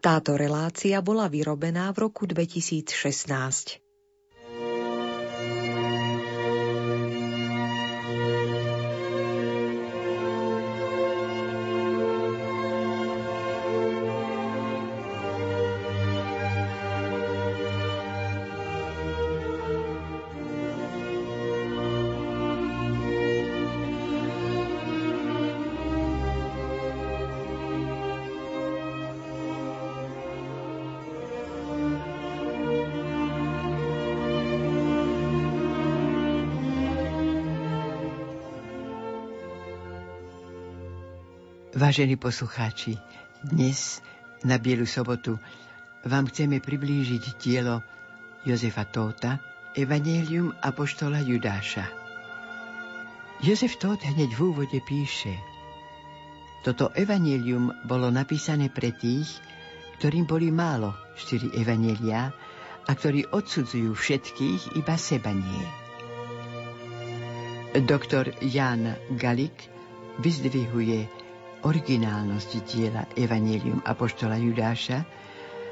Táto relácia bola vyrobená v roku 2016. Vážení poslucháči, dnes na Bielu sobotu vám chceme priblížiť dielo Jozefa Tóta Evangelium Apoštola Judáša. Jozef Tóth hneď v úvode píše Toto Evangelium bolo napísané pre tých, ktorým boli málo štyri Evangelia a ktorí odsudzujú všetkých iba seba nie. Doktor Jan Galik vyzdvihuje originálnosť diela Evangelium Apoštola Judáša,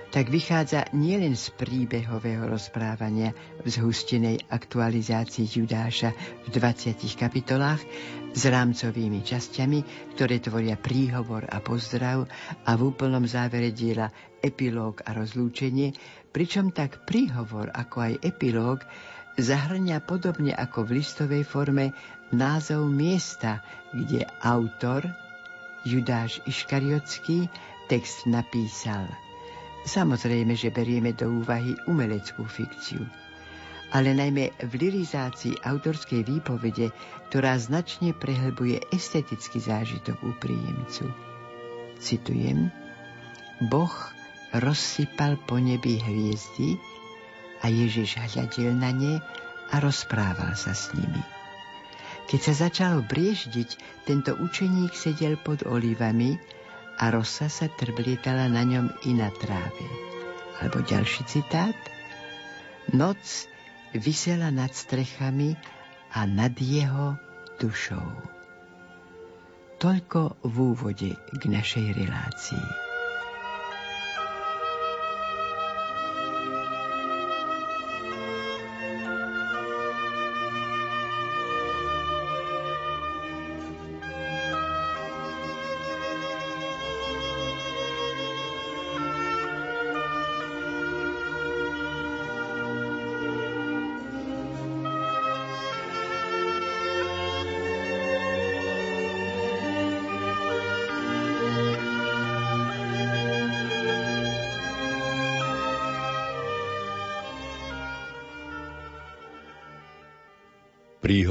tak vychádza nielen z príbehového rozprávania v zhustenej aktualizácii Judáša v 20 kapitolách s rámcovými časťami, ktoré tvoria príhovor a pozdrav a v úplnom závere diela epilóg a rozlúčenie, pričom tak príhovor ako aj epilóg zahrňa podobne ako v listovej forme názov miesta, kde autor Judáš Iškariotský text napísal. Samozrejme, že berieme do úvahy umeleckú fikciu, ale najmä v lirizácii autorskej výpovede, ktorá značne prehlbuje estetický zážitok u príjemcu. Citujem, Boh rozsypal po nebi hviezdy a Ježiš hľadil na ne a rozprával sa s nimi. Keď sa začalo brieždiť, tento učeník sedel pod olivami a rosa sa trblietala na ňom i na tráve. Alebo ďalší citát. Noc vysela nad strechami a nad jeho dušou. Toľko v úvode k našej relácii.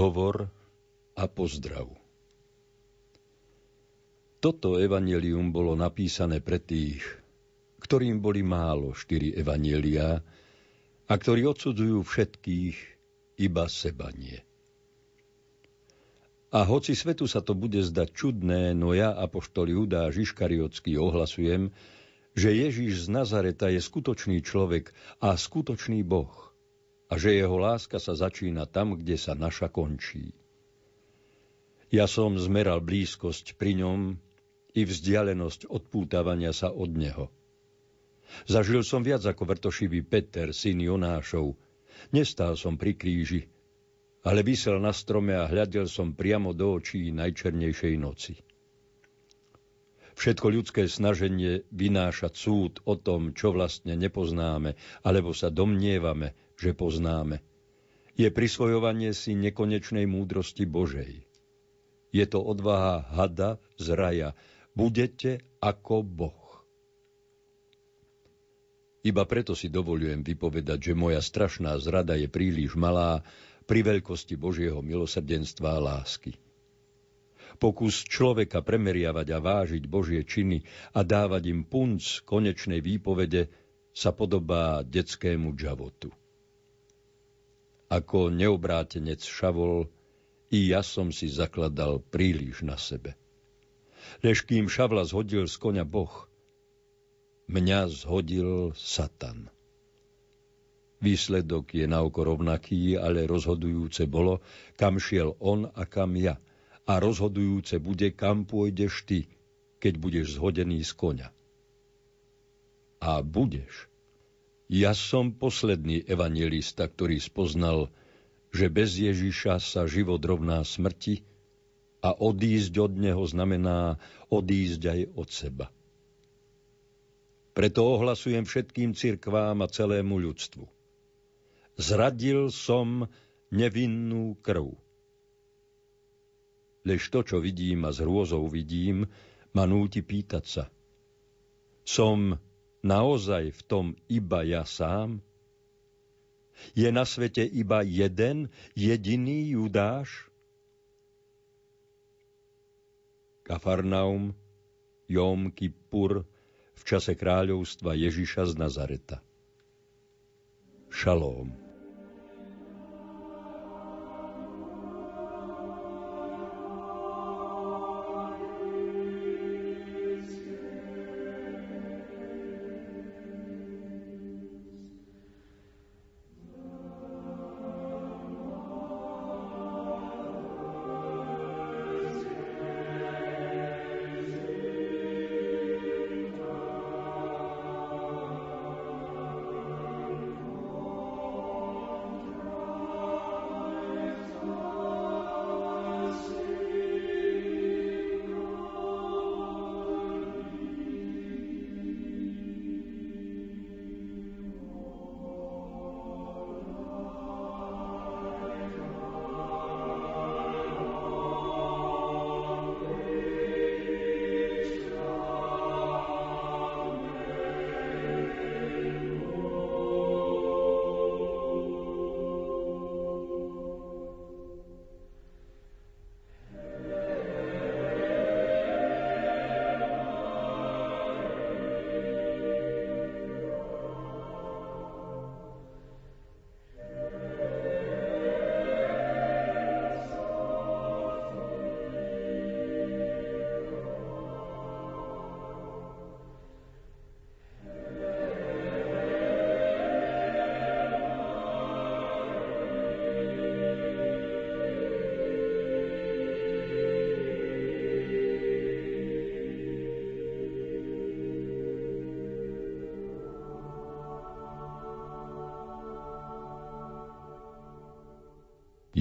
Príhovor a pozdrav. Toto evanelium bolo napísané pre tých, ktorým boli málo štyri evanielia a ktorí odsudzujú všetkých, iba seba nie. A hoci svetu sa to bude zdať čudné, no ja, apoštol Judá Žiškariocký, ohlasujem, že Ježíš z Nazareta je skutočný človek a skutočný Boh a že jeho láska sa začína tam, kde sa naša končí. Ja som zmeral blízkosť pri ňom i vzdialenosť odpútavania sa od neho. Zažil som viac ako vrtošivý Peter, syn Jonášov. Nestál som pri kríži, ale vysel na strome a hľadel som priamo do očí najčernejšej noci. Všetko ľudské snaženie vynášať súd o tom, čo vlastne nepoznáme, alebo sa domnievame, že poznáme. Je prisvojovanie si nekonečnej múdrosti Božej. Je to odvaha hada z raja. Budete ako Boh. Iba preto si dovolujem vypovedať, že moja strašná zrada je príliš malá pri veľkosti Božieho milosrdenstva a lásky. Pokus človeka premeriavať a vážiť Božie činy a dávať im punc konečnej výpovede sa podobá detskému džavotu. Ako neobrátenec šavol, i ja som si zakladal príliš na sebe. Lež kým šavla zhodil z konia Boh, mňa zhodil Satan. Výsledok je naoko rovnaký, ale rozhodujúce bolo, kam šiel on a kam ja. A rozhodujúce bude, kam pôjdeš ty, keď budeš zhodený z konia. a budeš. Ja som posledný evangelista, ktorý spoznal, že bez Ježiša sa život rovná smrti a odísť od neho znamená odísť aj od seba. Preto ohlasujem všetkým cirkvám a celému ľudstvu. Zradil som nevinnú krv. Lež to, čo vidím a s hrôzou vidím, ma núti pýtať sa. Som naozaj v tom iba ja sám? Je na svete iba jeden, jediný Judáš? Kafarnaum, Jom Kippur, v čase kráľovstva Ježiša z Nazareta. Šalóm.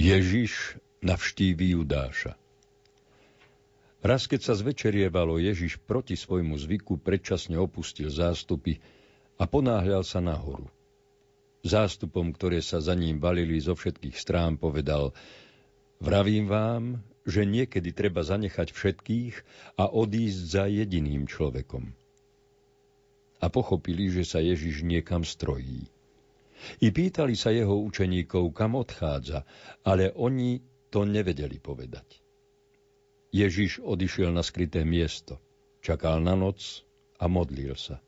Ježiš navštíví Judáša. Raz, keď sa zvečerievalo, Ježiš proti svojmu zvyku predčasne opustil zástupy a ponáhľal sa nahoru. Zástupom, ktoré sa za ním valili zo všetkých strán, povedal Vravím vám, že niekedy treba zanechať všetkých a odísť za jediným človekom. A pochopili, že sa Ježiš niekam strojí. I pýtali sa jeho učeníkov, kam odchádza, ale oni to nevedeli povedať. Ježiš odišiel na skryté miesto, čakal na noc a modlil sa.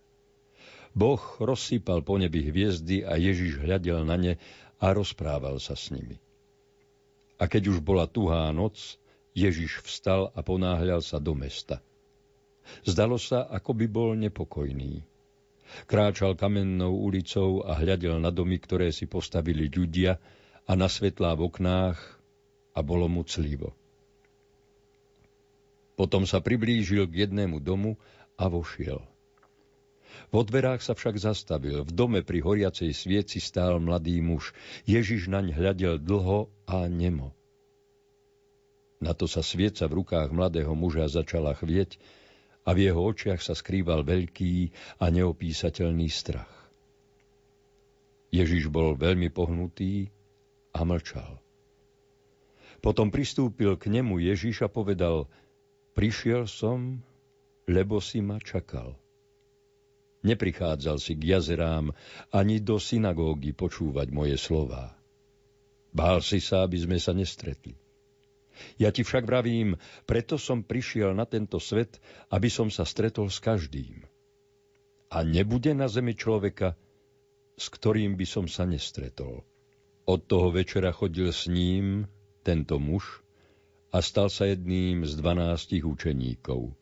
Boh rozsýpal po nebi hviezdy a Ježiš hľadel na ne a rozprával sa s nimi. A keď už bola tuhá noc, Ježiš vstal a ponáhľal sa do mesta. Zdalo sa, ako by bol nepokojný. Kráčal kamennou ulicou a hľadel na domy, ktoré si postavili ľudia a na svetlá v oknách a bolo mu clivo. Potom sa priblížil k jednému domu a vošiel. V dverách sa však zastavil. V dome pri horiacej svieci stál mladý muž. Ježiš naň hľadel dlho a nemo. Na to sa svieca v rukách mladého muža začala chvieť a v jeho očiach sa skrýval veľký a neopísateľný strach. Ježiš bol veľmi pohnutý a mlčal. Potom pristúpil k nemu Ježiš a povedal, prišiel som, lebo si ma čakal. Neprichádzal si k jazerám ani do synagógy počúvať moje slová. Bál si sa, aby sme sa nestretli. Ja ti však vravím, preto som prišiel na tento svet, aby som sa stretol s každým. A nebude na zemi človeka, s ktorým by som sa nestretol. Od toho večera chodil s ním tento muž a stal sa jedným z dvanástich učeníkov.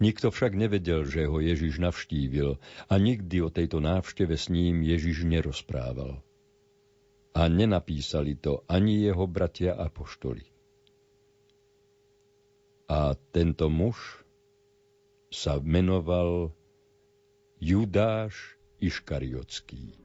Nikto však nevedel, že ho Ježiš navštívil a nikdy o tejto návšteve s ním Ježiš nerozprával. A nenapísali to ani jeho bratia apoštoli. A tento muž sa menoval Judáš Iškariotský.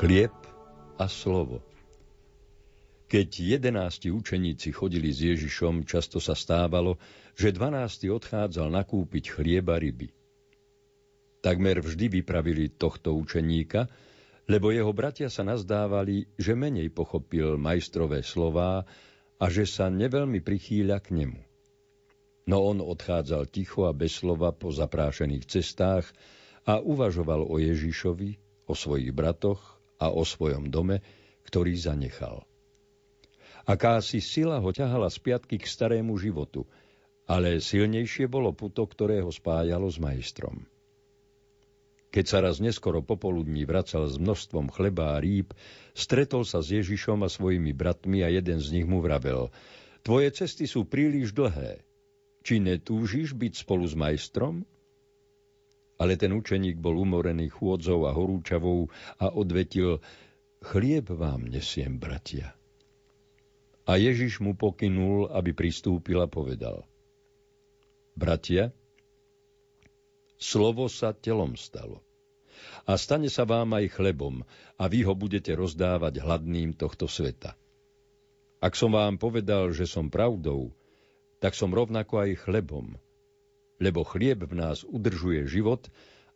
Chlieb a slovo. Keď jedenácti učeníci chodili s Ježišom, často sa stávalo, že dvanácti odchádzal nakúpiť chlieba ryby. Takmer vždy vypravili tohto učeníka, lebo jeho bratia sa nazdávali, že menej pochopil majstrové slová a že sa neveľmi prichýľa k nemu. No on odchádzal ticho a bez slova po zaprášených cestách a uvažoval o Ježišovi, o svojich bratoch a o svojom dome, ktorý zanechal. Akási sila ho ťahala z piatky k starému životu, ale silnejšie bolo puto, ktoré ho spájalo s majstrom. Keď sa raz neskoro popoludní vracal s množstvom chleba a rýb, stretol sa s Ježišom a svojimi bratmi a jeden z nich mu vravel Tvoje cesty sú príliš dlhé. Či netúžiš byť spolu s majstrom? Ale ten učeník bol umorený chôdzou a horúčavou a odvetil, chlieb vám nesiem, bratia. A Ježiš mu pokynul, aby pristúpil a povedal, bratia, slovo sa telom stalo a stane sa vám aj chlebom a vy ho budete rozdávať hladným tohto sveta. Ak som vám povedal, že som pravdou, tak som rovnako aj chlebom, lebo chlieb v nás udržuje život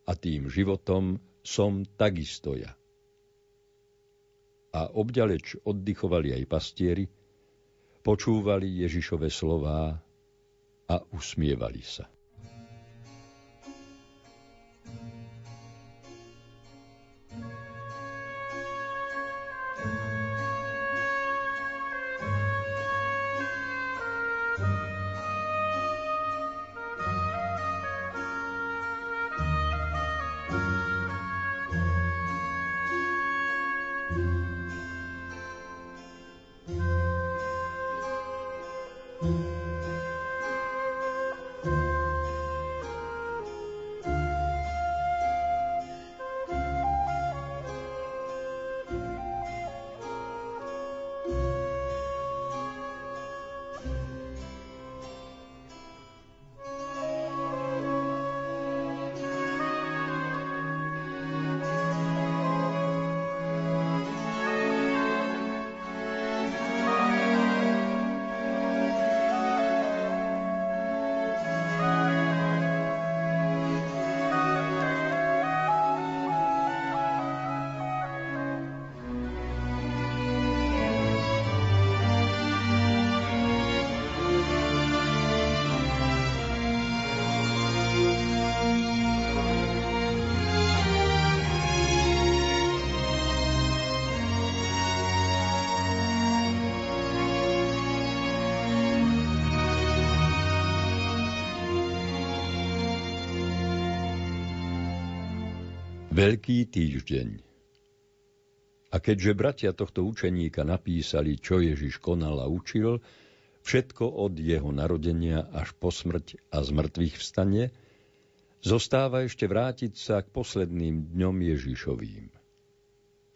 a tým životom som takisto ja. A obďaleč oddychovali aj pastieri, počúvali Ježišove slová a usmievali sa. Veľký týždeň A keďže bratia tohto učeníka napísali, čo Ježiš konal a učil, všetko od jeho narodenia až po smrť a z mŕtvych vstane, Zostáva ešte vrátiť sa k posledným dňom Ježišovým.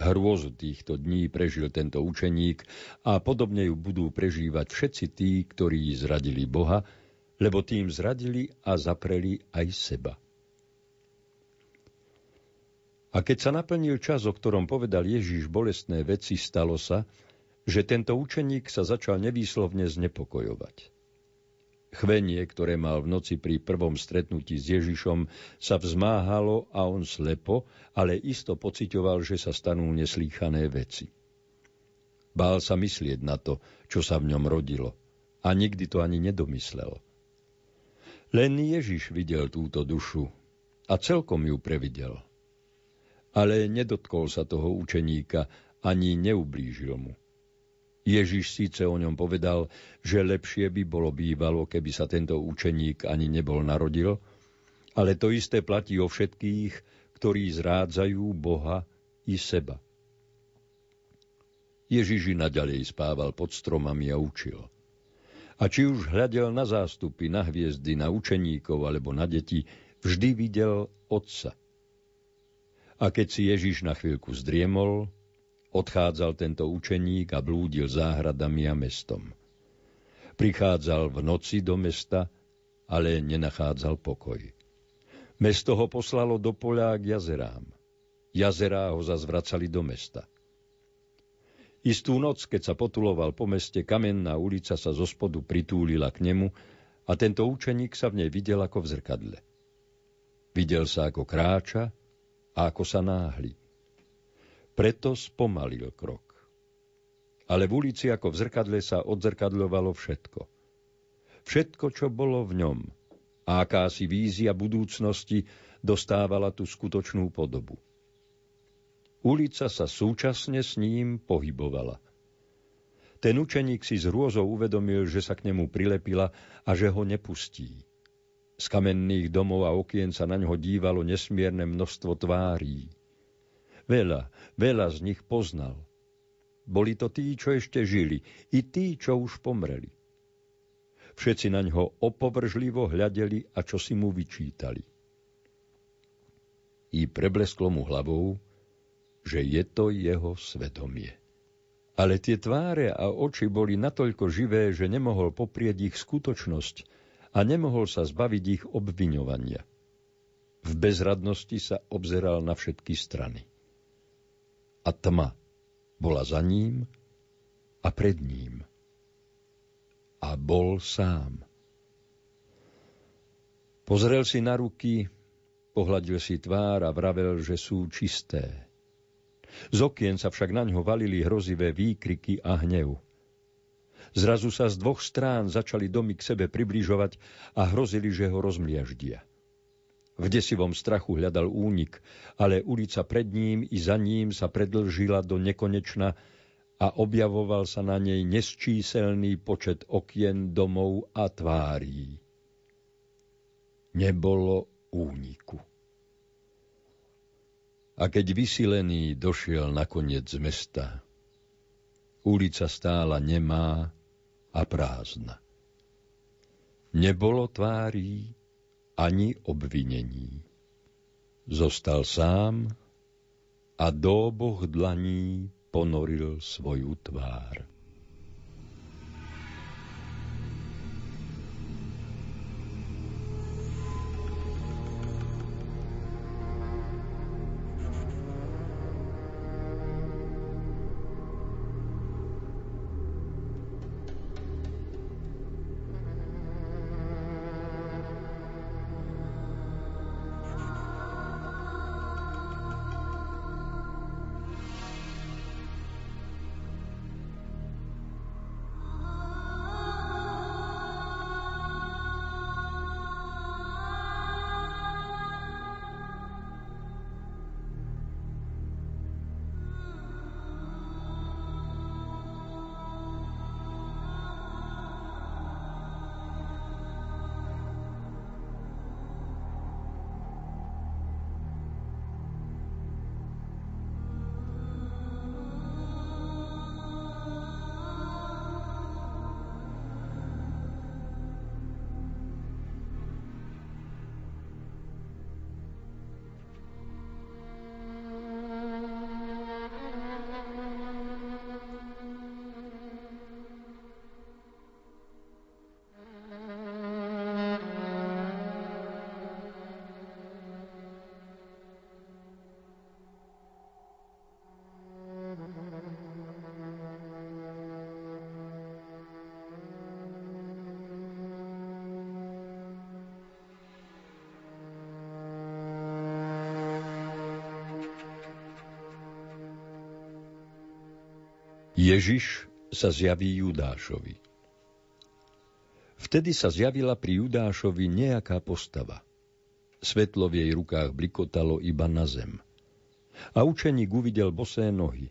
Hrôzu týchto dní prežil tento učeník a podobne ju budú prežívať všetci tí, ktorí zradili Boha, lebo tým zradili a zapreli aj seba. A keď sa naplnil čas, o ktorom povedal Ježíš bolestné veci, stalo sa, že tento učeník sa začal nevýslovne znepokojovať. Chvenie, ktoré mal v noci pri prvom stretnutí s Ježišom, sa vzmáhalo a on slepo, ale isto pocitoval, že sa stanú neslýchané veci. Bál sa myslieť na to, čo sa v ňom rodilo, a nikdy to ani nedomyslel. Len Ježiš videl túto dušu a celkom ju previdel. Ale nedotkol sa toho učeníka, ani neublížil mu. Ježiš síce o ňom povedal, že lepšie by bolo bývalo, keby sa tento učeník ani nebol narodil, ale to isté platí o všetkých, ktorí zrádzajú Boha i seba. Ježiš naďalej spával pod stromami a učil. A či už hľadel na zástupy, na hviezdy, na učeníkov alebo na deti, vždy videl Otca. A keď si Ježiš na chvíľku zdriemol, Odchádzal tento učeník a blúdil záhradami a mestom. Prichádzal v noci do mesta, ale nenachádzal pokoj. Mesto ho poslalo do poľa k jazerám. Jazerá ho zazvracali do mesta. Istú noc, keď sa potuloval po meste, kamenná ulica sa zo spodu pritúlila k nemu a tento učeník sa v nej videl ako v zrkadle. Videl sa ako kráča a ako sa náhli. Preto spomalil krok. Ale v ulici ako v zrkadle sa odzrkadľovalo všetko. Všetko, čo bolo v ňom. A akási vízia budúcnosti dostávala tú skutočnú podobu. Ulica sa súčasne s ním pohybovala. Ten učeník si z hrôzou uvedomil, že sa k nemu prilepila a že ho nepustí. Z kamenných domov a okien sa na ňo dívalo nesmierne množstvo tvárí. Veľa, veľa z nich poznal. Boli to tí, čo ešte žili, i tí, čo už pomreli. Všetci na ňo opovržlivo hľadeli a čo si mu vyčítali. I preblesklo mu hlavou, že je to jeho svedomie. Ale tie tváre a oči boli natoľko živé, že nemohol poprieť ich skutočnosť a nemohol sa zbaviť ich obviňovania. V bezradnosti sa obzeral na všetky strany a tma bola za ním a pred ním. A bol sám. Pozrel si na ruky, pohľadil si tvár a vravel, že sú čisté. Z okien sa však na ňo valili hrozivé výkriky a hnev. Zrazu sa z dvoch strán začali domy k sebe približovať a hrozili, že ho rozmliaždia. V desivom strachu hľadal únik, ale ulica pred ním i za ním sa predlžila do nekonečna a objavoval sa na nej nesčíselný počet okien, domov a tvárí. Nebolo úniku. A keď vysilený došiel nakoniec z mesta, ulica stála nemá a prázdna. Nebolo tvárí, ani obvinení. Zostal sám a do oboch dlaní ponoril svoju tvár. Ježiš sa zjaví Judášovi. Vtedy sa zjavila pri Judášovi nejaká postava. Svetlo v jej rukách blikotalo iba na zem. A učeník uvidel bosé nohy.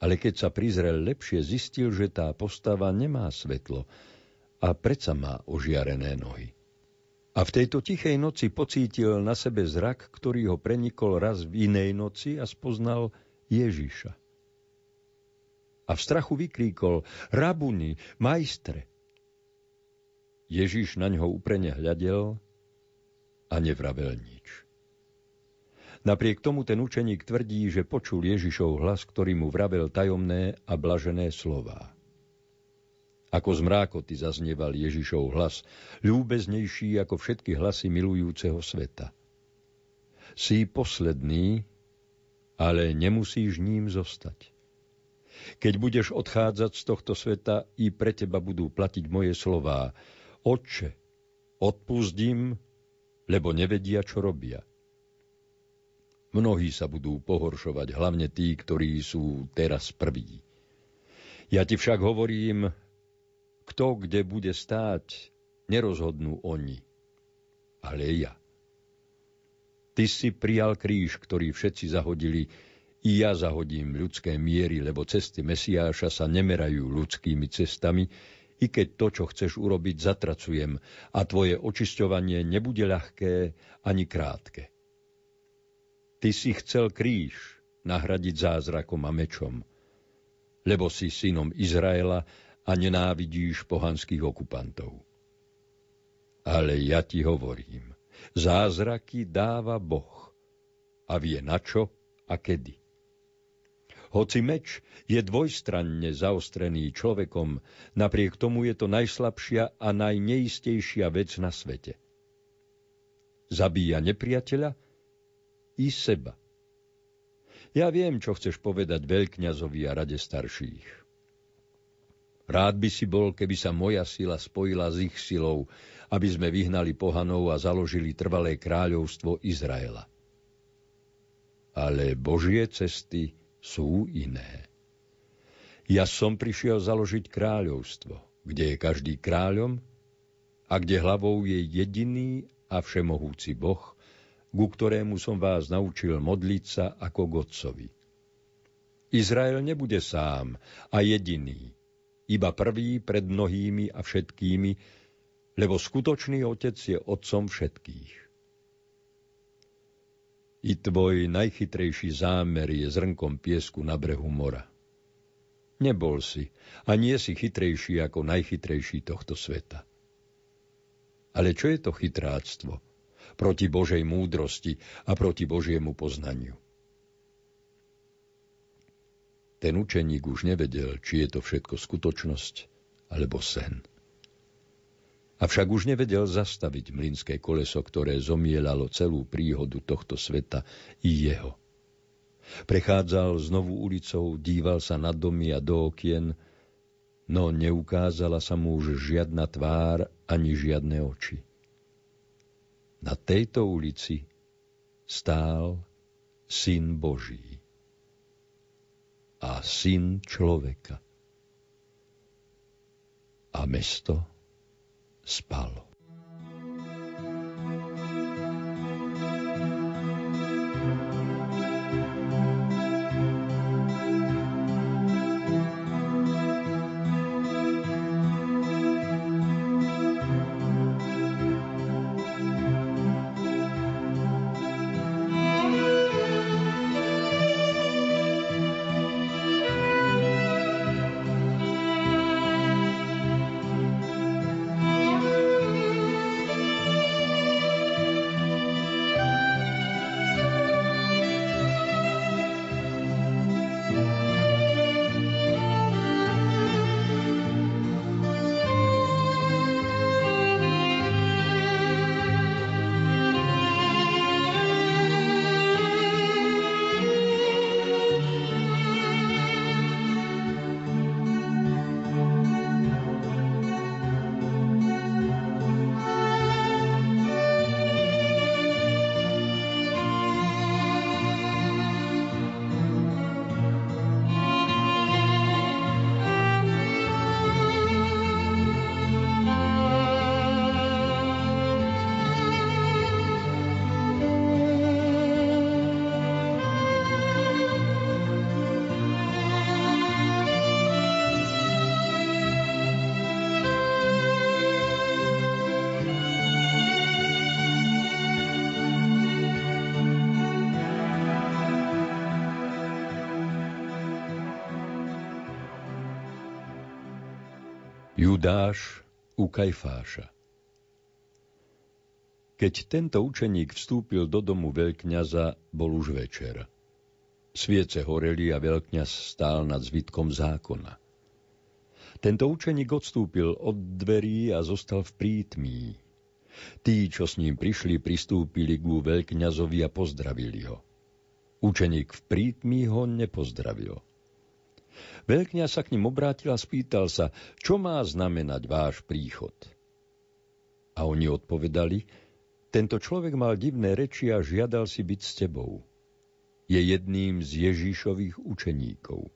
Ale keď sa prizrel lepšie, zistil, že tá postava nemá svetlo a predsa má ožiarené nohy. A v tejto tichej noci pocítil na sebe zrak, ktorý ho prenikol raz v inej noci a spoznal Ježiša a v strachu vykríkol Rabuni, majstre. Ježiš na ňo uprene hľadel a nevravel nič. Napriek tomu ten učeník tvrdí, že počul Ježišov hlas, ktorý mu vravel tajomné a blažené slová. Ako z mrákoty zaznieval Ježišov hlas, ľúbeznejší ako všetky hlasy milujúceho sveta. Si posledný, ale nemusíš ním zostať. Keď budeš odchádzať z tohto sveta, i pre teba budú platiť moje slová. Otče, odpustím, lebo nevedia, čo robia. Mnohí sa budú pohoršovať, hlavne tí, ktorí sú teraz prví. Ja ti však hovorím, kto kde bude stáť, nerozhodnú oni, ale ja. Ty si prijal kríž, ktorý všetci zahodili, i ja zahodím ľudské miery, lebo cesty Mesiáša sa nemerajú ľudskými cestami, i keď to, čo chceš urobiť, zatracujem a tvoje očisťovanie nebude ľahké ani krátke. Ty si chcel kríž nahradiť zázrakom a mečom, lebo si synom Izraela a nenávidíš pohanských okupantov. Ale ja ti hovorím, zázraky dáva Boh a vie na čo a kedy. Hoci meč je dvojstranne zaostrený človekom, napriek tomu je to najslabšia a najneistejšia vec na svete. Zabíja nepriateľa i seba. Ja viem, čo chceš povedať veľkňazovi a rade starších. Rád by si bol, keby sa moja sila spojila s ich silou, aby sme vyhnali pohanov a založili trvalé kráľovstvo Izraela. Ale Božie cesty sú iné. Ja som prišiel založiť kráľovstvo, kde je každý kráľom a kde hlavou je jediný a všemohúci Boh, ku ktorému som vás naučil modliť sa ako Godcovi. Izrael nebude sám a jediný, iba prvý pred mnohými a všetkými, lebo skutočný otec je otcom všetkých. I tvoj najchytrejší zámer je zrnkom piesku na brehu mora. Nebol si a nie si chytrejší ako najchytrejší tohto sveta. Ale čo je to chytráctvo? Proti Božej múdrosti a proti Božiemu poznaniu. Ten učeník už nevedel, či je to všetko skutočnosť alebo sen. Avšak už nevedel zastaviť mlynské koleso, ktoré zomielalo celú príhodu tohto sveta i jeho. Prechádzal znovu ulicou, díval sa na domy a do okien, no neukázala sa mu už žiadna tvár ani žiadne oči. Na tejto ulici stál Syn Boží a Syn človeka. A mesto spalo. Judáš u Kajfáša Keď tento učeník vstúpil do domu veľkňaza, bol už večer. Sviece horeli a veľkňaz stál nad zvitkom zákona. Tento učeník odstúpil od dverí a zostal v prítmí. Tí, čo s ním prišli, pristúpili ku veľkňazovi a pozdravili ho. Učeník v prítmí ho nepozdravil. Veľkňa sa k ním obrátil a spýtal sa, čo má znamenať váš príchod. A oni odpovedali, tento človek mal divné reči a žiadal si byť s tebou. Je jedným z Ježíšových učeníkov.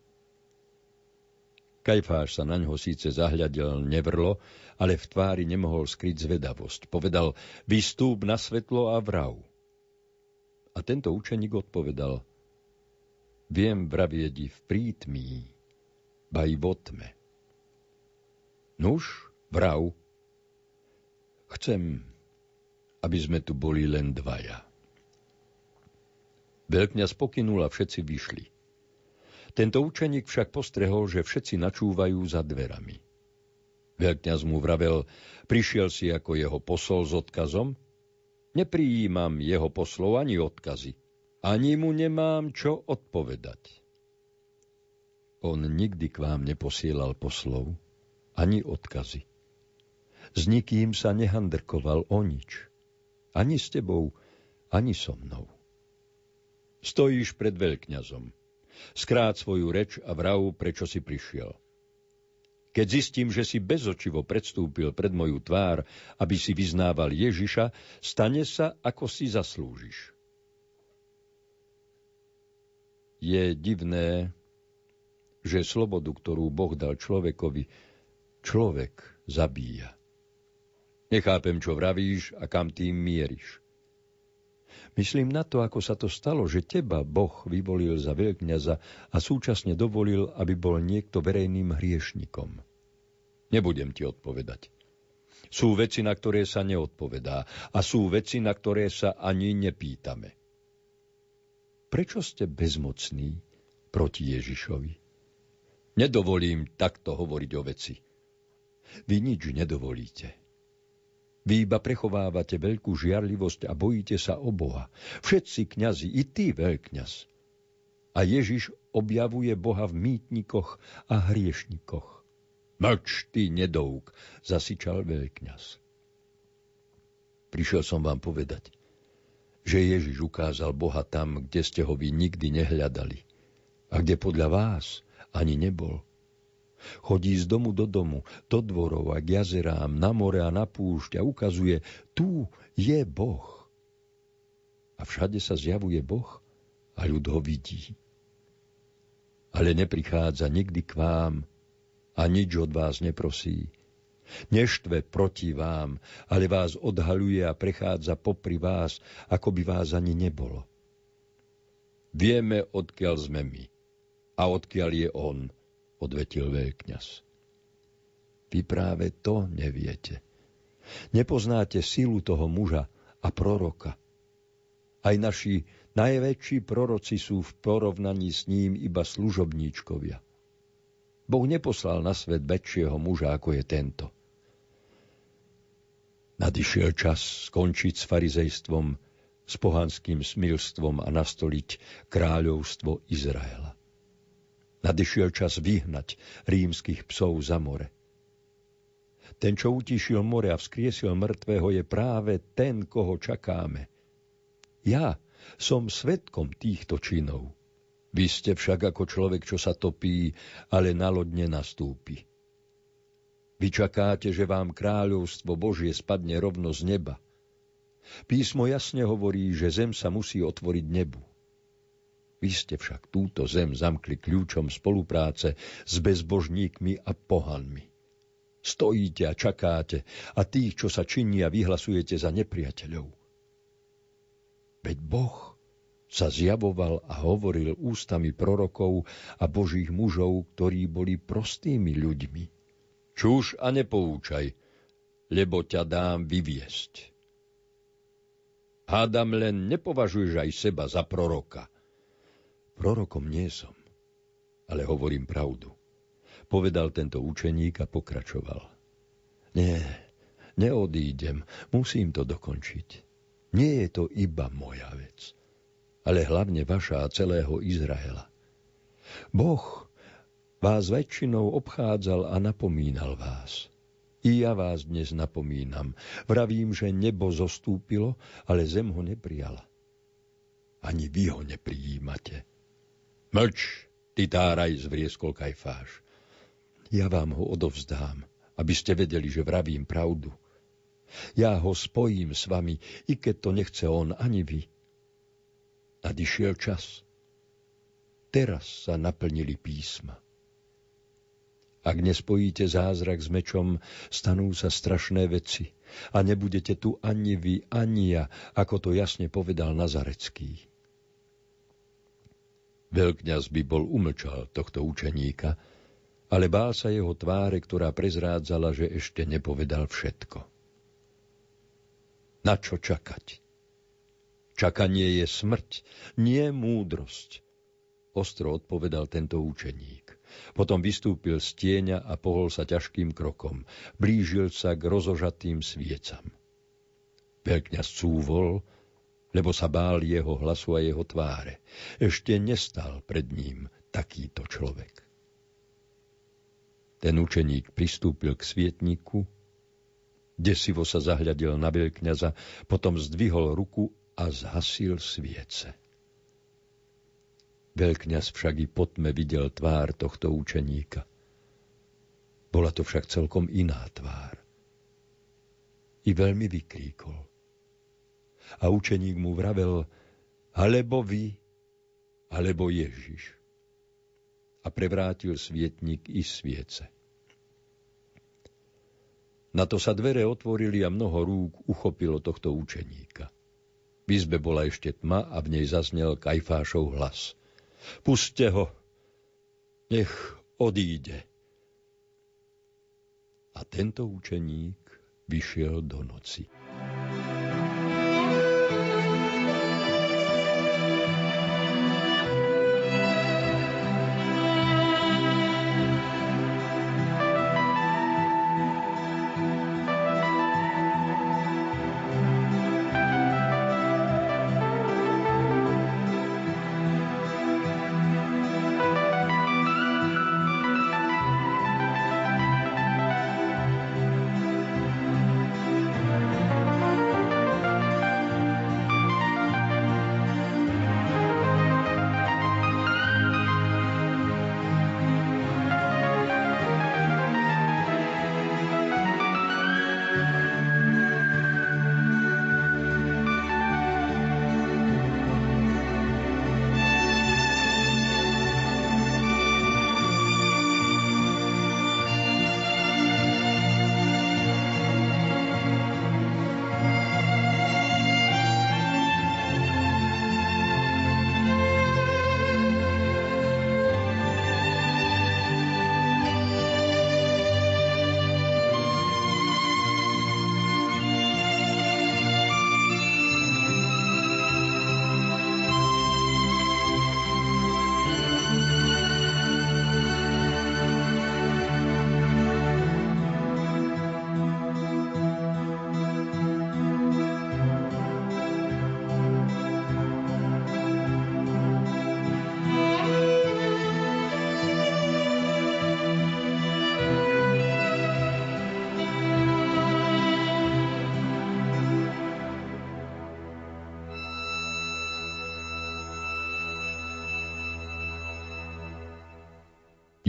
Kajfáš sa na ňo síce zahľadil nevrlo, ale v tvári nemohol skryť zvedavosť. Povedal, vystúp na svetlo a vrav. A tento učeník odpovedal, viem vravieť v prítmí, ba i v otme. Nuž, vrav, chcem, aby sme tu boli len dvaja. Veľkňa spokynul a všetci vyšli. Tento učeník však postrehol, že všetci načúvajú za dverami. Veľkňaz mu vravel, prišiel si ako jeho posol s odkazom? Neprijímam jeho poslov ani odkazy. Ani mu nemám čo odpovedať. On nikdy k vám neposielal poslov, ani odkazy. S nikým sa nehandrkoval o nič. Ani s tebou, ani so mnou. Stojíš pred veľkňazom. Skrát svoju reč a vrav, prečo si prišiel. Keď zistím, že si bezočivo predstúpil pred moju tvár, aby si vyznával Ježiša, stane sa, ako si zaslúžiš. Je divné, že slobodu, ktorú Boh dal človekovi, človek zabíja. Nechápem, čo vravíš a kam tým mieriš. Myslím na to, ako sa to stalo, že teba Boh vyvolil za veľkňaza a súčasne dovolil, aby bol niekto verejným hriešnikom. Nebudem ti odpovedať. Sú veci, na ktoré sa neodpovedá a sú veci, na ktoré sa ani nepýtame. Prečo ste bezmocní proti Ježišovi? Nedovolím takto hovoriť o veci. Vy nič nedovolíte. Vy iba prechovávate veľkú žiarlivosť a bojíte sa o Boha. Všetci kňazi, i ty veľkňaz. A Ježiš objavuje Boha v mýtnikoch a hriešnikoch. Mlč, ty nedouk, zasičal veľkňaz. Prišiel som vám povedať, že Ježiš ukázal Boha tam, kde ste ho vy nikdy nehľadali a kde podľa vás ani nebol. Chodí z domu do domu, do dvorov a k jazerám, na more a na púšť a ukazuje, tu je Boh. A všade sa zjavuje Boh a ľud ho vidí. Ale neprichádza nikdy k vám a nič od vás neprosí. Neštve proti vám, ale vás odhaluje a prechádza popri vás, ako by vás ani nebolo. Vieme, odkiaľ sme my a odkiaľ je on, odvetil veľkňaz. Vy práve to neviete. Nepoznáte silu toho muža a proroka. Aj naši najväčší proroci sú v porovnaní s ním iba služobníčkovia. Boh neposlal na svet väčšieho muža, ako je tento. Nadišiel čas skončiť s farizejstvom, s pohanským smilstvom a nastoliť kráľovstvo Izraela. Nadišiel čas vyhnať rímskych psov za more. Ten, čo utišil more a vzkriesil mŕtvého, je práve ten, koho čakáme. Ja som svetkom týchto činov. Vy ste však ako človek, čo sa topí, ale na loď nenastúpi. Vy čakáte, že vám kráľovstvo Božie spadne rovno z neba. Písmo jasne hovorí, že zem sa musí otvoriť nebu. Vy ste však túto zem zamkli kľúčom spolupráce s bezbožníkmi a pohanmi. Stojíte a čakáte a tých, čo sa činí a vyhlasujete za nepriateľov. Veď Boh sa zjavoval a hovoril ústami prorokov a božích mužov, ktorí boli prostými ľuďmi. Čuž a nepoučaj, lebo ťa dám vyviesť. Hádam len nepovažuješ aj seba za proroka – Prorokom nie som, ale hovorím pravdu. povedal tento učeník a pokračoval. Nie, neodídem, musím to dokončiť. Nie je to iba moja vec, ale hlavne vaša a celého Izraela. Boh vás väčšinou obchádzal a napomínal vás. I ja vás dnes napomínam. Vravím, že nebo zostúpilo, ale zem ho neprijala. Ani vy ho neprijímate. Mlč, ty táraj, zvrieskol Kajfáš. Ja vám ho odovzdám, aby ste vedeli, že vravím pravdu. Ja ho spojím s vami, i keď to nechce on ani vy. Nadišiel čas. Teraz sa naplnili písma. Ak nespojíte zázrak s mečom, stanú sa strašné veci. A nebudete tu ani vy, ani ja, ako to jasne povedal Nazarecký. Veľkňaz by bol umlčal tohto učeníka, ale bál sa jeho tváre, ktorá prezrádzala, že ešte nepovedal všetko. Na čo čakať? Čakanie je smrť, nie múdrosť, ostro odpovedal tento učeník. Potom vystúpil z tieňa a pohol sa ťažkým krokom. Blížil sa k rozožatým sviecam. Veľkňaz cúvol, lebo sa bál jeho hlasu a jeho tváre. Ešte nestal pred ním takýto človek. Ten učeník pristúpil k svietniku, desivo sa zahľadil na veľkňaza, potom zdvihol ruku a zhasil sviece. Veľkňaz však i potme videl tvár tohto učeníka. Bola to však celkom iná tvár. I veľmi vykríkol. A učeník mu vravel, alebo vy, alebo Ježiš. A prevrátil svietnik i sviece. Na to sa dvere otvorili a mnoho rúk uchopilo tohto učeníka. V izbe bola ešte tma a v nej zaznel Kajfášov hlas – Puste ho, nech odíde. A tento učeník vyšiel do noci.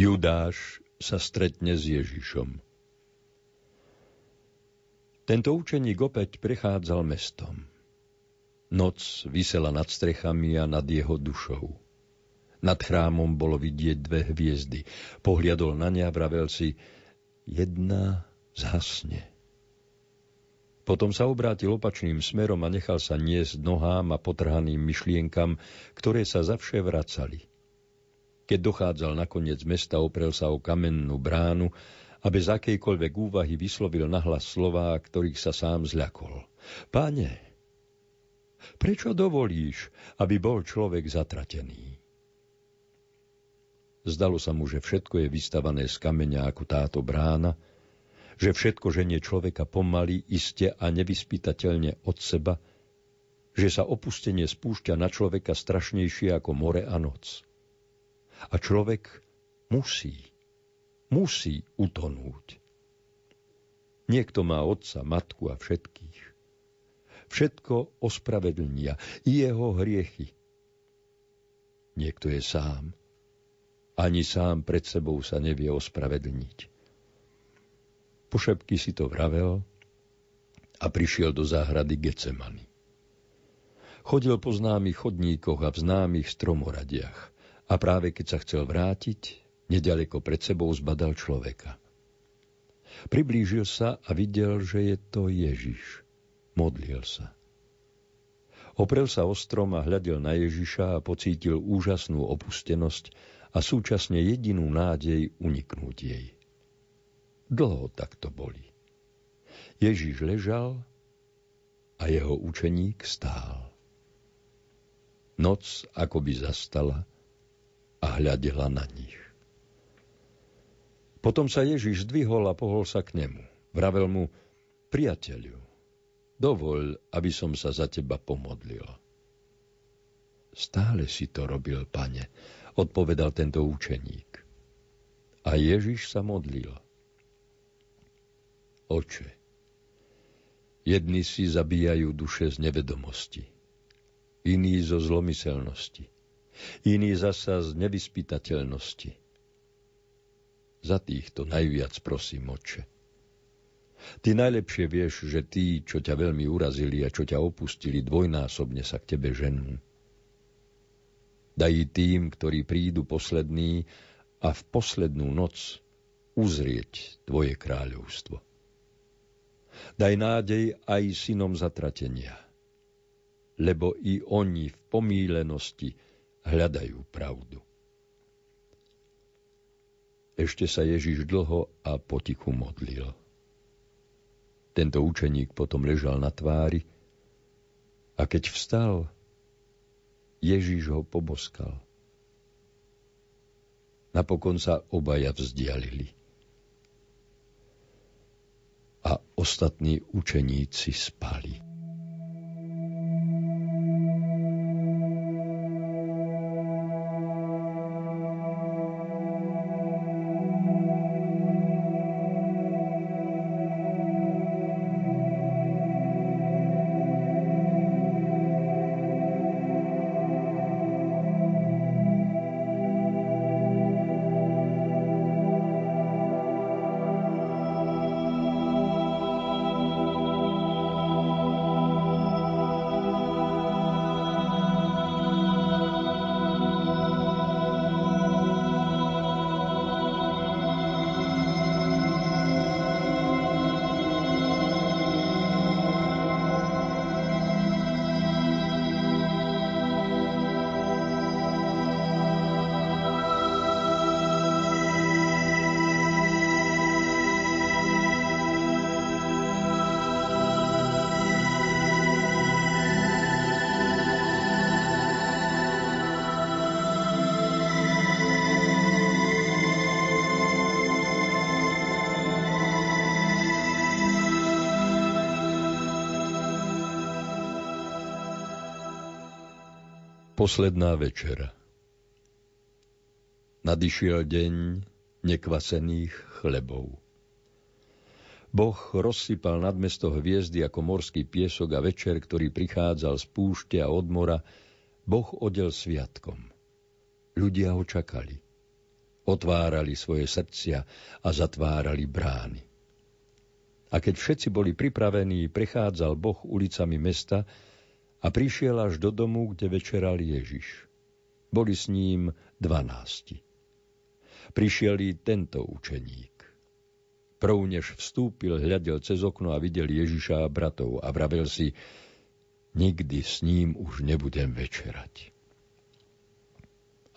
Judáš sa stretne s Ježišom. Tento učeník opäť prechádzal mestom. Noc vysela nad strechami a nad jeho dušou. Nad chrámom bolo vidieť dve hviezdy. Pohliadol na ne a vravel si, jedna zhasne. Potom sa obrátil opačným smerom a nechal sa niesť nohám a potrhaným myšlienkam, ktoré sa zavše vracali – keď dochádzal na koniec mesta, oprel sa o kamennú bránu a bez akejkoľvek úvahy vyslovil nahlas slová, ktorých sa sám zľakol. Pane, prečo dovolíš, aby bol človek zatratený? zdalo sa mu, že všetko je vystavané z kameňa ako táto brána, že všetko ženie človeka pomaly, iste a nevyspytateľne od seba, že sa opustenie spúšťa na človeka strašnejšie ako more a noc. A človek musí, musí utonúť. Niekto má otca, matku a všetkých. Všetko ospravedlnia, i jeho hriechy. Niekto je sám. Ani sám pred sebou sa nevie ospravedlniť. Pošepky si to vravel a prišiel do záhrady Gecemany. Chodil po známych chodníkoch a v známych stromoradiach a práve keď sa chcel vrátiť, nedaleko pred sebou zbadal človeka – Priblížil sa a videl, že je to Ježiš. Modlil sa. Oprel sa o strom a hľadel na Ježiša a pocítil úžasnú opustenosť a súčasne jedinú nádej uniknúť jej. Dlho takto boli. Ježiš ležal a jeho učeník stál. Noc akoby zastala a hľadela na nich. Potom sa Ježiš zdvihol a pohol sa k nemu. Vravel mu, priateľu, dovoľ, aby som sa za teba pomodlil. Stále si to robil, pane, odpovedal tento učeník. A Ježiš sa modlil. Oče, jedni si zabíjajú duše z nevedomosti, iní zo zlomyselnosti, iní zasa z nevyspytateľnosti, za týchto najviac prosím, oče. Ty najlepšie vieš, že tí, čo ťa veľmi urazili a čo ťa opustili, dvojnásobne sa k tebe ženú. Daj tým, ktorí prídu poslední a v poslednú noc uzrieť tvoje kráľovstvo. Daj nádej aj synom zatratenia, lebo i oni v pomílenosti hľadajú pravdu. Ešte sa Ježiš dlho a potichu modlil. Tento učeník potom ležal na tvári a keď vstal, Ježiš ho poboskal. Napokon sa obaja vzdialili. A ostatní učeníci spali. Posledná večera Nadišiel deň nekvasených chlebov. Boh rozsypal nad mesto hviezdy ako morský piesok a večer, ktorý prichádzal z púšte a od mora, Boh odel sviatkom. Ľudia ho čakali. Otvárali svoje srdcia a zatvárali brány. A keď všetci boli pripravení, prechádzal Boh ulicami mesta, a prišiel až do domu, kde večeral Ježiš. Boli s ním dvanácti. Prišiel i tento učeník. Prv než vstúpil, hľadel cez okno a videl Ježiša a bratov a vravel si, nikdy s ním už nebudem večerať.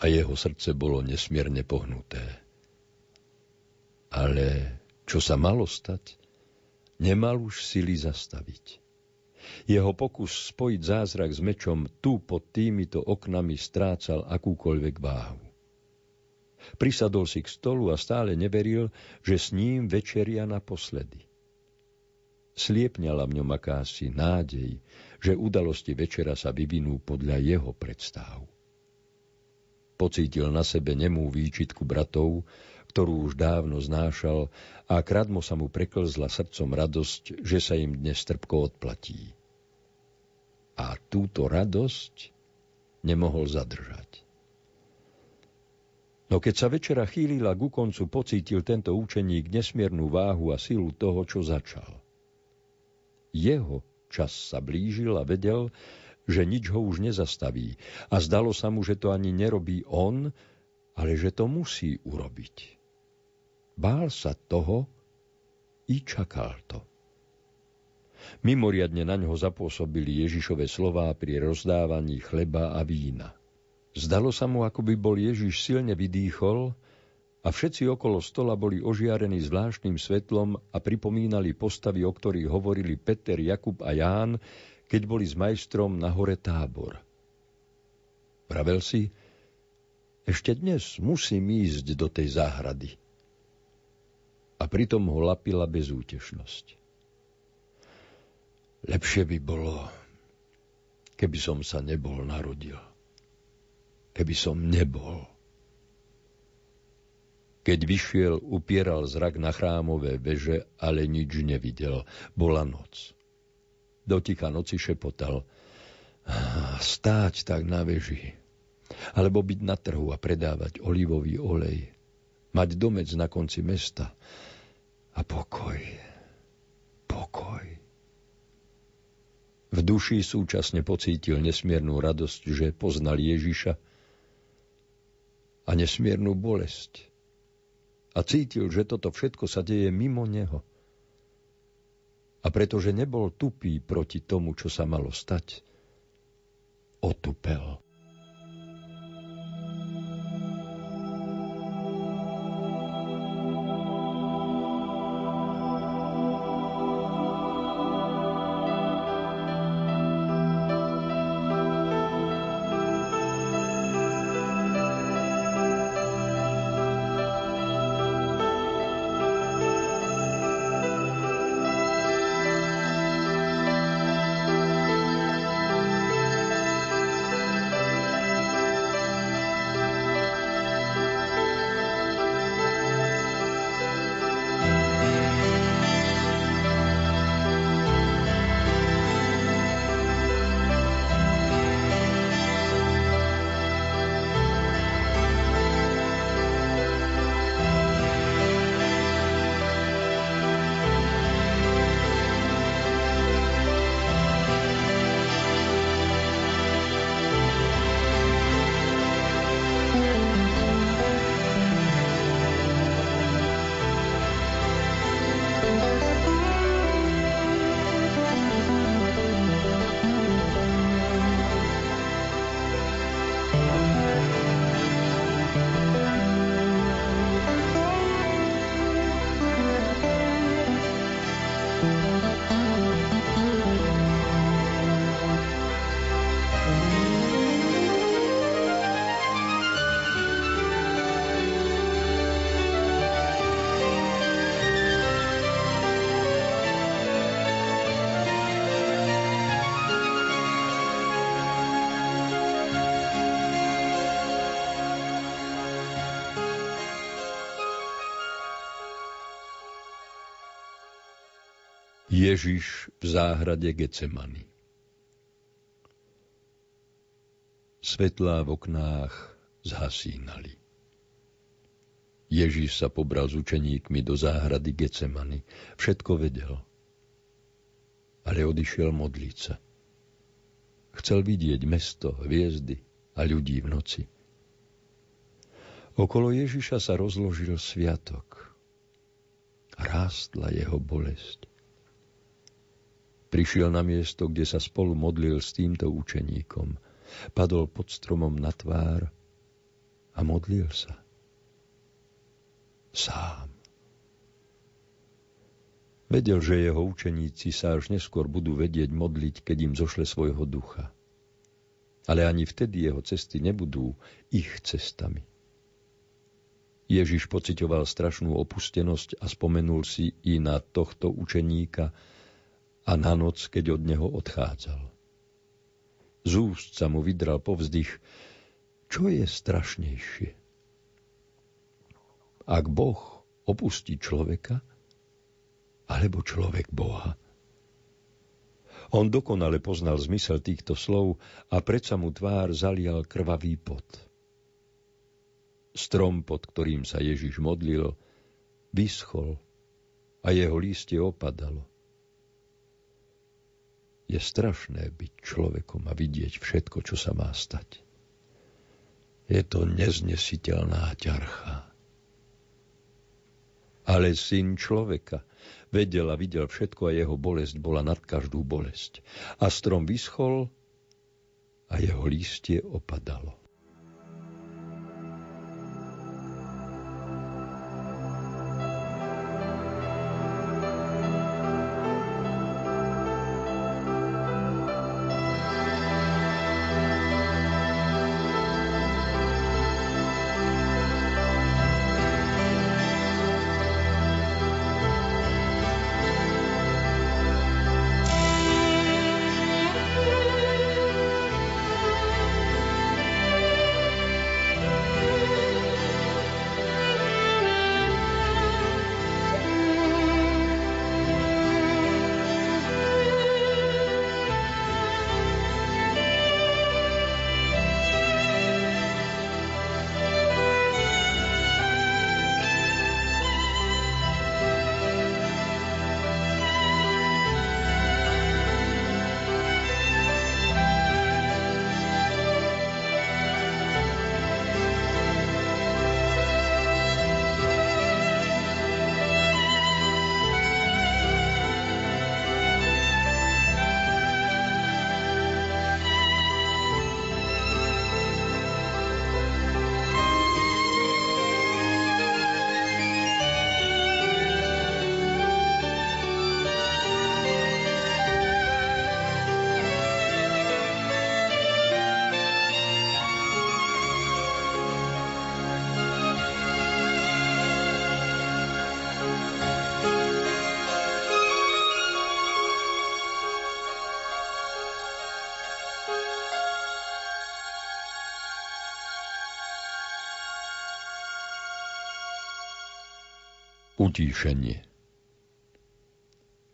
A jeho srdce bolo nesmierne pohnuté. Ale čo sa malo stať, nemal už sily zastaviť. Jeho pokus spojiť zázrak s mečom tu pod týmito oknami strácal akúkoľvek váhu. Prisadol si k stolu a stále neveril, že s ním večeria naposledy. Sliepňala v ňom akási nádej, že udalosti večera sa vyvinú podľa jeho predstav. Pocítil na sebe nemú výčitku bratov, ktorú už dávno znášal a kradmo sa mu preklzla srdcom radosť, že sa im dnes trpko odplatí. A túto radosť nemohol zadržať. No keď sa večera chýlila ku koncu, pocítil tento učeník nesmiernu váhu a silu toho, čo začal. Jeho čas sa blížil a vedel, že nič ho už nezastaví a zdalo sa mu, že to ani nerobí on, ale že to musí urobiť. Bál sa toho i čakal to. Mimoriadne na ňo zapôsobili Ježišove slová pri rozdávaní chleba a vína. Zdalo sa mu, ako by bol Ježiš silne vydýchol a všetci okolo stola boli ožiarení zvláštnym svetlom a pripomínali postavy, o ktorých hovorili Peter, Jakub a Ján, keď boli s majstrom na hore tábor. Pravel si, ešte dnes musím ísť do tej záhrady. A pritom ho lapila bezútešnosť. Lepšie by bolo, keby som sa nebol narodil. Keby som nebol. Keď vyšiel, upieral zrak na chrámové veže, ale nič nevidel. Bola noc dotika noci šepotal. Stáť tak na veži, alebo byť na trhu a predávať olivový olej, mať domec na konci mesta a pokoj, pokoj. V duši súčasne pocítil nesmiernu radosť, že poznal Ježiša a nesmiernu bolesť. A cítil, že toto všetko sa deje mimo neho. A pretože nebol tupý proti tomu, čo sa malo stať, otupel. Ježiš v záhrade Gecemany. Svetlá v oknách zhasínali. Ježiš sa pobral s učeníkmi do záhrady Gecemany. Všetko vedel. Ale odišiel modliť sa. Chcel vidieť mesto, hviezdy a ľudí v noci. Okolo Ježiša sa rozložil sviatok. Rástla jeho bolesť. Prišiel na miesto, kde sa spolu modlil s týmto učeníkom. Padol pod stromom na tvár a modlil sa. Sám. Vedel, že jeho učeníci sa až neskôr budú vedieť modliť, keď im zošle svojho ducha. Ale ani vtedy jeho cesty nebudú ich cestami. Ježiš pocitoval strašnú opustenosť a spomenul si i na tohto učeníka a na noc, keď od neho odchádzal. Z úst sa mu vydral povzdych, čo je strašnejšie. Ak Boh opustí človeka, alebo človek Boha. On dokonale poznal zmysel týchto slov a predsa mu tvár zalial krvavý pot. Strom, pod ktorým sa Ježiš modlil, vyschol a jeho lístie opadalo. Je strašné byť človekom a vidieť všetko, čo sa má stať. Je to neznesiteľná ťarcha. Ale syn človeka vedel a videl všetko a jeho bolesť bola nad každú bolesť. A strom vyschol a jeho lístie opadalo. Utíšenie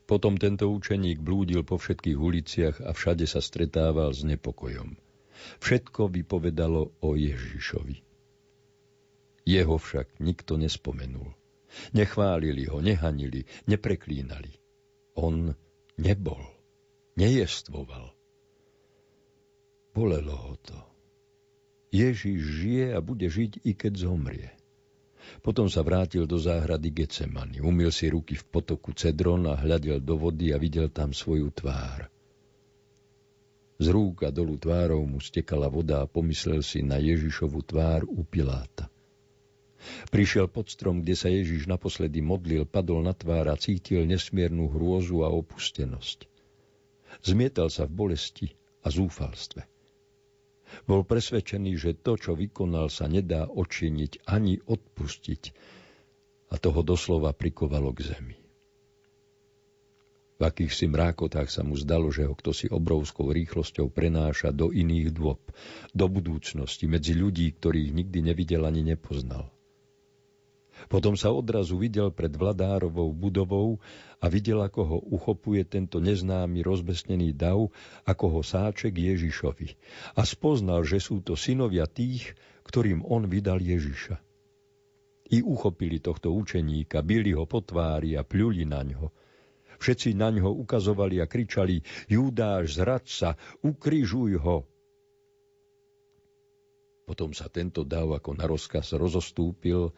Potom tento učeník blúdil po všetkých uliciach a všade sa stretával s nepokojom. Všetko vypovedalo o Ježišovi. Jeho však nikto nespomenul. Nechválili ho, nehanili, nepreklínali. On nebol, nejestvoval. Bolelo ho to. Ježiš žije a bude žiť, i keď zomrie. Potom sa vrátil do záhrady Getsemany, umil si ruky v potoku Cedron a hľadel do vody a videl tam svoju tvár. Z rúk a dolu tvárov mu stekala voda a pomyslel si na Ježišovu tvár u Piláta. Prišiel pod strom, kde sa Ježiš naposledy modlil, padol na tvár a cítil nesmiernu hrôzu a opustenosť. Zmietal sa v bolesti a zúfalstve. Bol presvedčený, že to, čo vykonal, sa nedá očiniť ani odpustiť. A toho doslova prikovalo k zemi. V akýchsi mrákotách sa mu zdalo, že ho kto si obrovskou rýchlosťou prenáša do iných dôb, do budúcnosti, medzi ľudí, ktorých nikdy nevidel ani nepoznal. Potom sa odrazu videl pred vladárovou budovou a videl, ako ho uchopuje tento neznámy rozbesnený dav, ako ho sáček Ježišovi. A spoznal, že sú to synovia tých, ktorým on vydal Ježiša. I uchopili tohto učeníka, byli ho po tvári a pľuli na ňo. Všetci na ňo ukazovali a kričali, Judáš, zradca, ukrižuj ho. Potom sa tento dav ako na rozkaz rozostúpil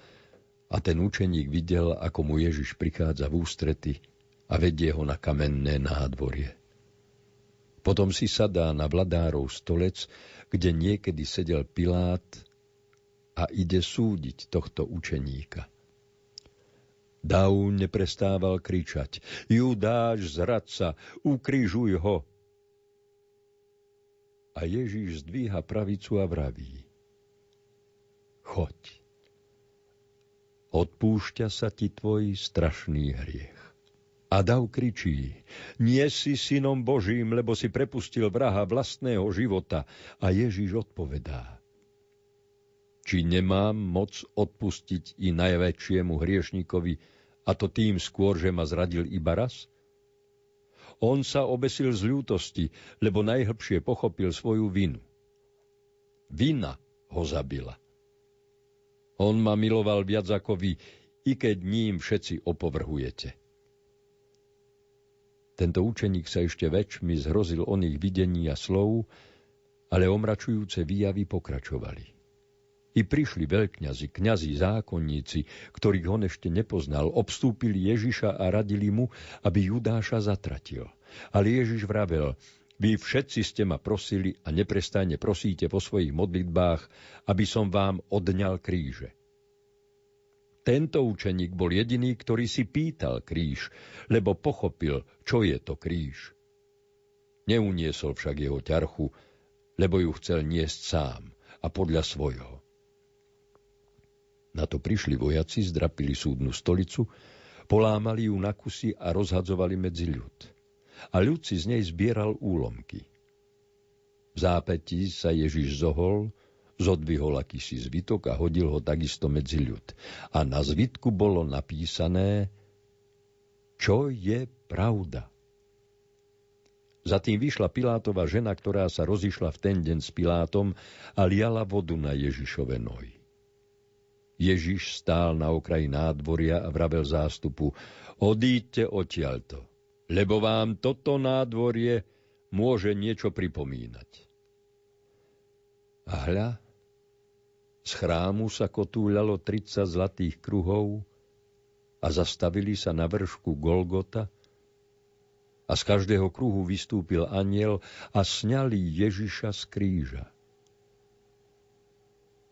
a ten učeník videl, ako mu Ježiš prichádza v ústrety a vedie ho na kamenné nádvorie. Potom si sadá na vladárov stolec, kde niekedy sedel Pilát a ide súdiť tohto učeníka. Dav neprestával kričať, Judáš, zradca, ukrižuj ho. A Ježíš zdvíha pravicu a vraví, choď odpúšťa sa ti tvoj strašný hriech. A Dav kričí, nie si synom Božím, lebo si prepustil vraha vlastného života. A Ježíš odpovedá, či nemám moc odpustiť i najväčšiemu hriešnikovi, a to tým skôr, že ma zradil iba raz? On sa obesil z ľútosti, lebo najhlbšie pochopil svoju vinu. Vina ho zabila. On ma miloval viac ako vy, i keď ním všetci opovrhujete. Tento učeník sa ešte väčšmi zhrozil oných videní a slov, ale omračujúce výjavy pokračovali. I prišli veľkňazi, kňazi, zákonníci, ktorých on ešte nepoznal, obstúpili Ježiša a radili mu, aby Judáša zatratil. Ale Ježiš vravel, vy všetci ste ma prosili a neprestajne prosíte po svojich modlitbách, aby som vám odňal kríže. Tento učeník bol jediný, ktorý si pýtal kríž, lebo pochopil, čo je to kríž. Neuniesol však jeho ťarchu, lebo ju chcel niesť sám a podľa svojho. Na to prišli vojaci, zdrapili súdnu stolicu, polámali ju na kusy a rozhadzovali medzi ľud. A ľud si z nej zbieral úlomky. V zápätí sa Ježiš zohol, zodvihol akýsi zvitok a hodil ho takisto medzi ľud. A na zvitku bolo napísané, čo je pravda. Za tým vyšla Pilátova žena, ktorá sa rozišla v ten deň s Pilátom a liala vodu na Ježišove nohy. Ježiš stál na okraji nádvoria a vravel zástupu, odíďte odtiaľto, lebo vám toto nádvorie môže niečo pripomínať. A hľa, z chrámu sa kotúľalo 30 zlatých kruhov a zastavili sa na vršku Golgota a z každého kruhu vystúpil aniel a sňali Ježiša z kríža.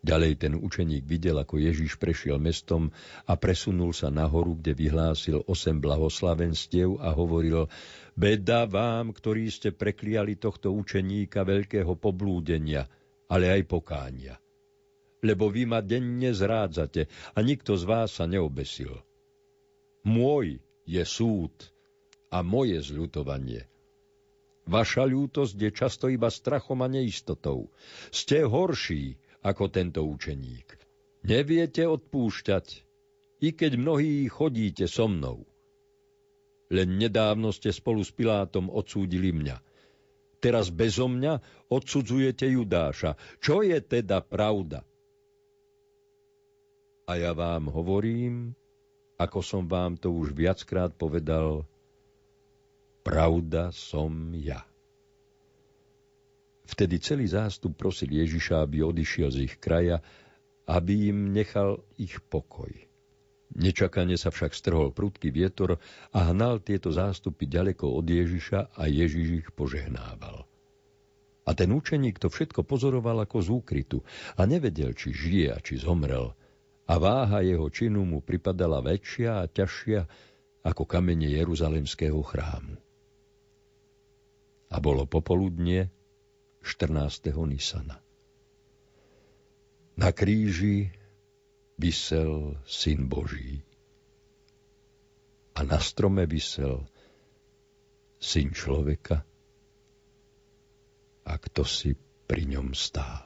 Ďalej ten učeník videl, ako Ježiš prešiel mestom a presunul sa nahoru, kde vyhlásil osem blahoslavenstiev a hovoril Beda vám, ktorí ste prekliali tohto učeníka veľkého poblúdenia, ale aj pokánia. Lebo vy ma denne zrádzate a nikto z vás sa neobesil. Môj je súd a moje zľutovanie. Vaša ľútosť je často iba strachom a neistotou. Ste horší, ako tento učeník. Neviete odpúšťať, i keď mnohí chodíte so mnou. Len nedávno ste spolu s Pilátom odsúdili mňa. Teraz bezo mňa odsudzujete Judáša. Čo je teda pravda? A ja vám hovorím, ako som vám to už viackrát povedal, pravda som ja. Vtedy celý zástup prosil Ježiša, aby odišiel z ich kraja, aby im nechal ich pokoj. Nečakane sa však strhol prudký vietor a hnal tieto zástupy ďaleko od Ježiša a Ježiš ich požehnával. A ten učeník to všetko pozoroval ako z úkrytu a nevedel, či žije a či zomrel. A váha jeho činu mu pripadala väčšia a ťažšia ako kamene Jeruzalemského chrámu. A bolo popoludnie 14. Nisana. Na kríži vysel Syn Boží a na strome vysel Syn človeka a kto si pri ňom stál.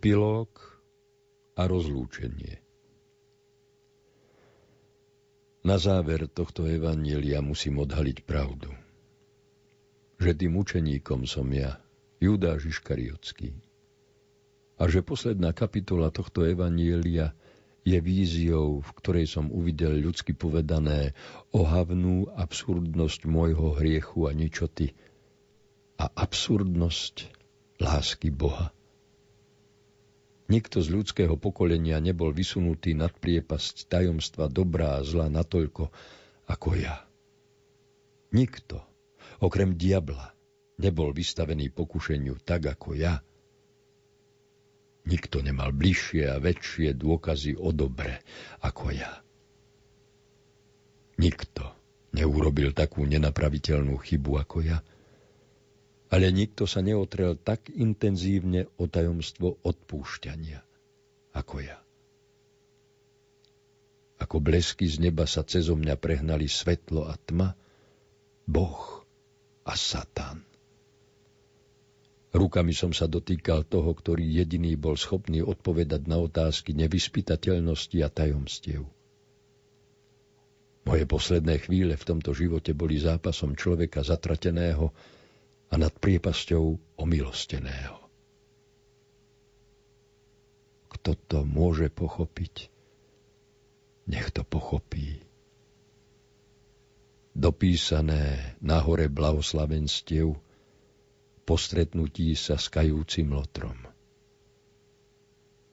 Epilóg a rozlúčenie Na záver tohto evanielia musím odhaliť pravdu. Že tým učeníkom som ja, Judáš Iškariotský. A že posledná kapitola tohto evanielia je víziou, v ktorej som uvidel ľudsky povedané ohavnú absurdnosť môjho hriechu a ničoty a absurdnosť lásky Boha. Nikto z ľudského pokolenia nebol vysunutý nad priepasť tajomstva dobrá a zla natoľko ako ja. Nikto, okrem diabla, nebol vystavený pokušeniu tak ako ja. Nikto nemal bližšie a väčšie dôkazy o dobre ako ja. Nikto neurobil takú nenapraviteľnú chybu ako ja ale nikto sa neotrel tak intenzívne o tajomstvo odpúšťania ako ja. Ako blesky z neba sa cezo mňa prehnali svetlo a tma, Boh a Satan. Rukami som sa dotýkal toho, ktorý jediný bol schopný odpovedať na otázky nevyspytateľnosti a tajomstiev. Moje posledné chvíle v tomto živote boli zápasom človeka zatrateného, a nad priepasťou omilosteného. Kto to môže pochopiť, nech to pochopí. Dopísané na hore blahoslavenstiev po stretnutí sa s kajúcim lotrom.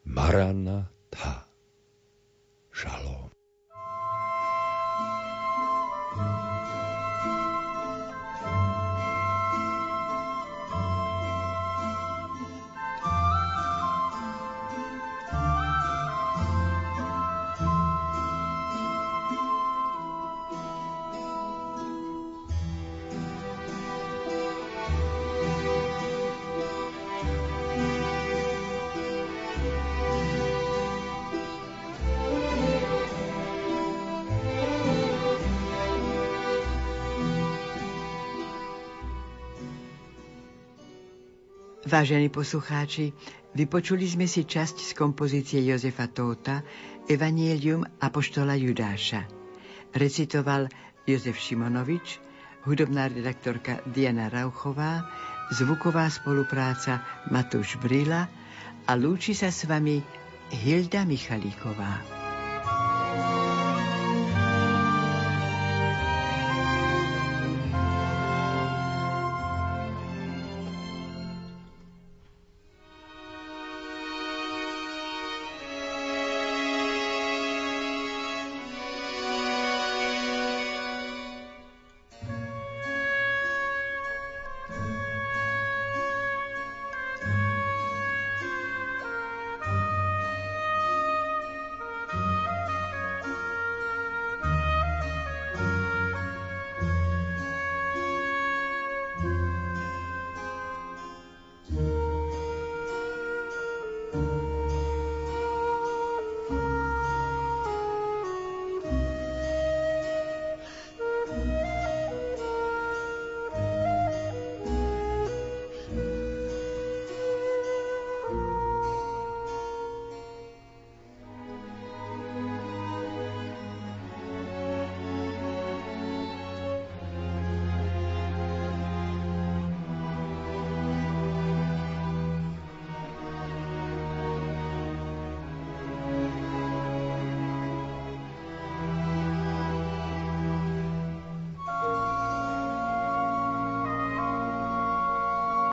Marana Tha. Vážení poslucháči, vypočuli sme si časť z kompozície Jozefa Tóta Evangelium Apoštola Judáša. Recitoval Jozef Šimonovič, hudobná redaktorka Diana Rauchová, zvuková spolupráca Matúš Brila a lúči sa s vami Hilda Michalíková.